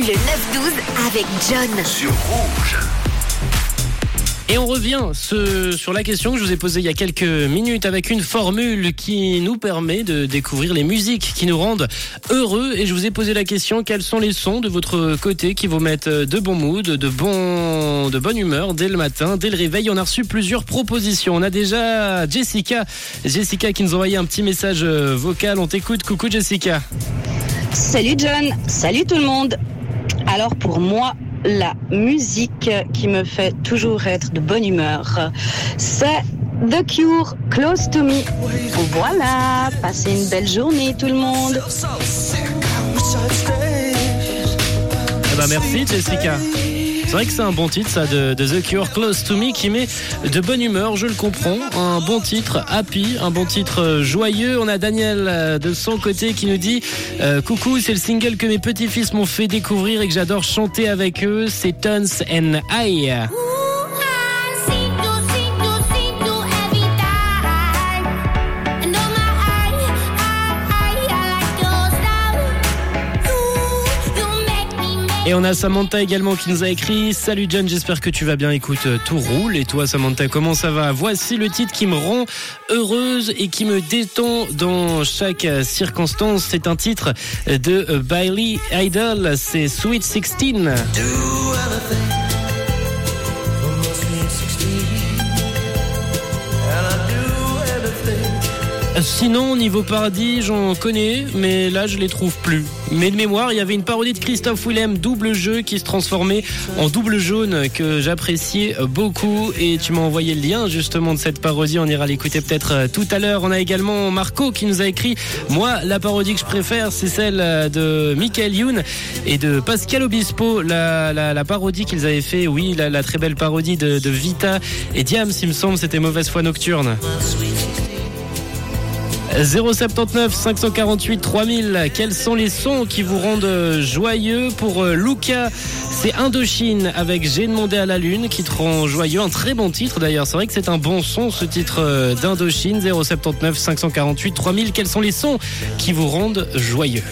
Le 9-12 avec John. Sur Rouge. Et on revient ce- sur la question que je vous ai posée il y a quelques minutes avec une formule qui nous permet de découvrir les musiques qui nous rendent heureux. Et je vous ai posé la question quels sont les sons de votre côté qui vous mettent de bon mood, de, bon, de bonne humeur dès le matin, dès le réveil? On a reçu plusieurs propositions. On a déjà Jessica, Jessica qui nous a envoyé un petit message vocal. On t'écoute. Coucou Jessica. Salut John, salut tout le monde. Alors pour moi, la musique qui me fait toujours être de bonne humeur, c'est The Cure, Close to Me. Voilà, passez une belle journée tout le monde. Eh ben merci Jessica. C'est vrai que c'est un bon titre ça de, The Cure Close to Me qui met de bonne humeur, je le comprends. Un bon titre happy, un bon titre euh, joyeux. On a Daniel euh, de son côté qui nous dit euh, coucou, c'est le single que mes petits-fils m'ont fait découvrir et que j'adore chanter avec eux, c'est Tons and I. Et on a Samantha également qui nous a écrit Salut John, j'espère que tu vas bien. Écoute, euh, tout roule. Et toi, Samantha, comment ça va? Voici le titre qui me rend heureuse et qui me détend dans chaque euh, circonstance. C'est un titre de euh, Bailey Idol. C'est Sweet 16. Sinon, niveau paradis, j'en connais, mais là, je les trouve plus. Mais de mémoire, il y avait une parodie de Christophe Willem, double jeu, qui se transformait en double jaune, que j'appréciais beaucoup. Et tu m'as envoyé le lien, justement, de cette parodie. On ira l'écouter peut-être euh, tout à l'heure. On a également Marco qui nous a écrit Moi, la parodie que je préfère, c'est celle euh, de Michael Youn et de Pascal Obispo. La, parodie qu'ils avaient fait, oui, la, très belle parodie de, Vita et Diams, il me semble, c'était Mauvaise foi nocturne. 079 548 3000. Quels sont les sons qui vous rendent euh, joyeux Pour euh, Luca, c'est Indochine avec J'ai demandé à la lune qui te rend joyeux. Un très bon titre d'ailleurs. C'est vrai que c'est un bon son ce titre euh, d'Indochine. 079 548 3000. Quels sont les sons qui vous rendent joyeux?